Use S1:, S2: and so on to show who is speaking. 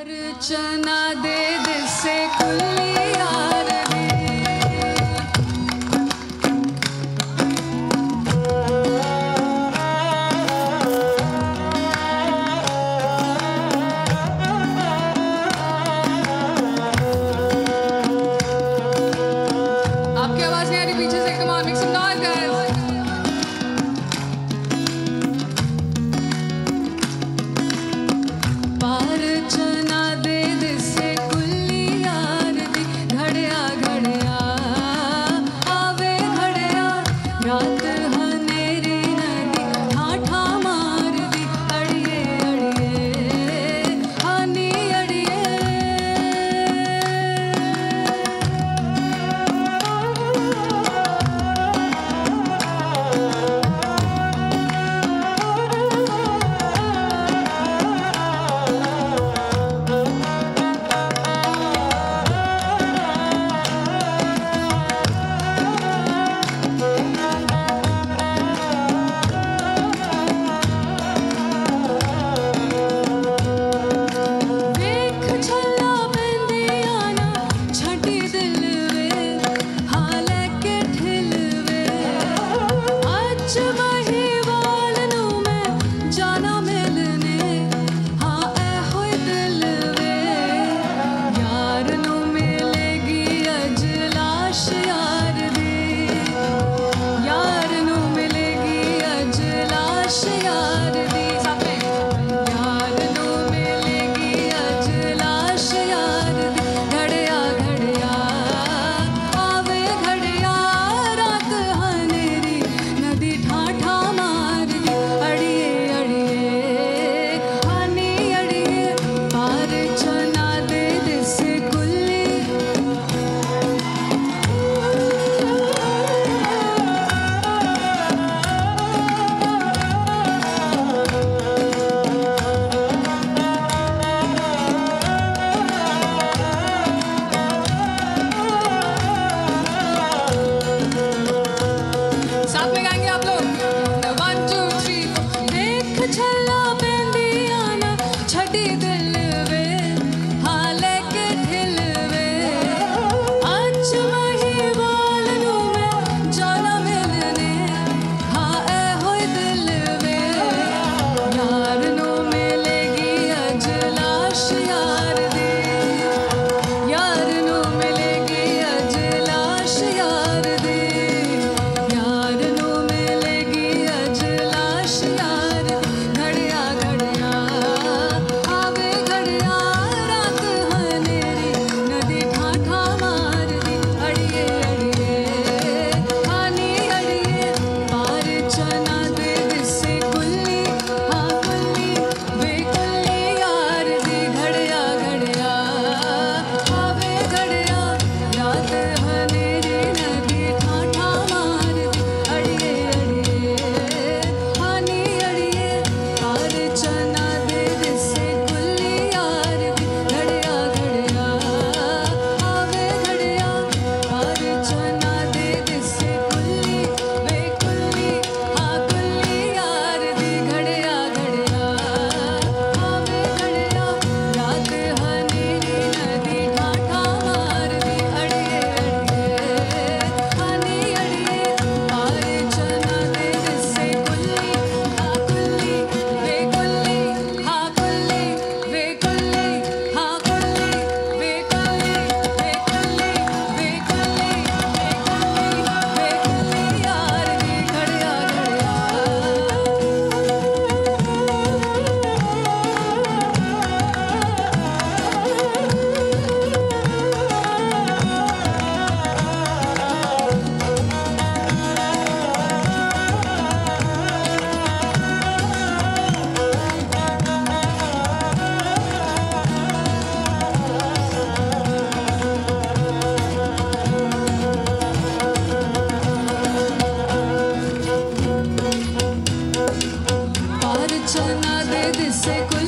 S1: अर्चना दे दिल खुली। oczy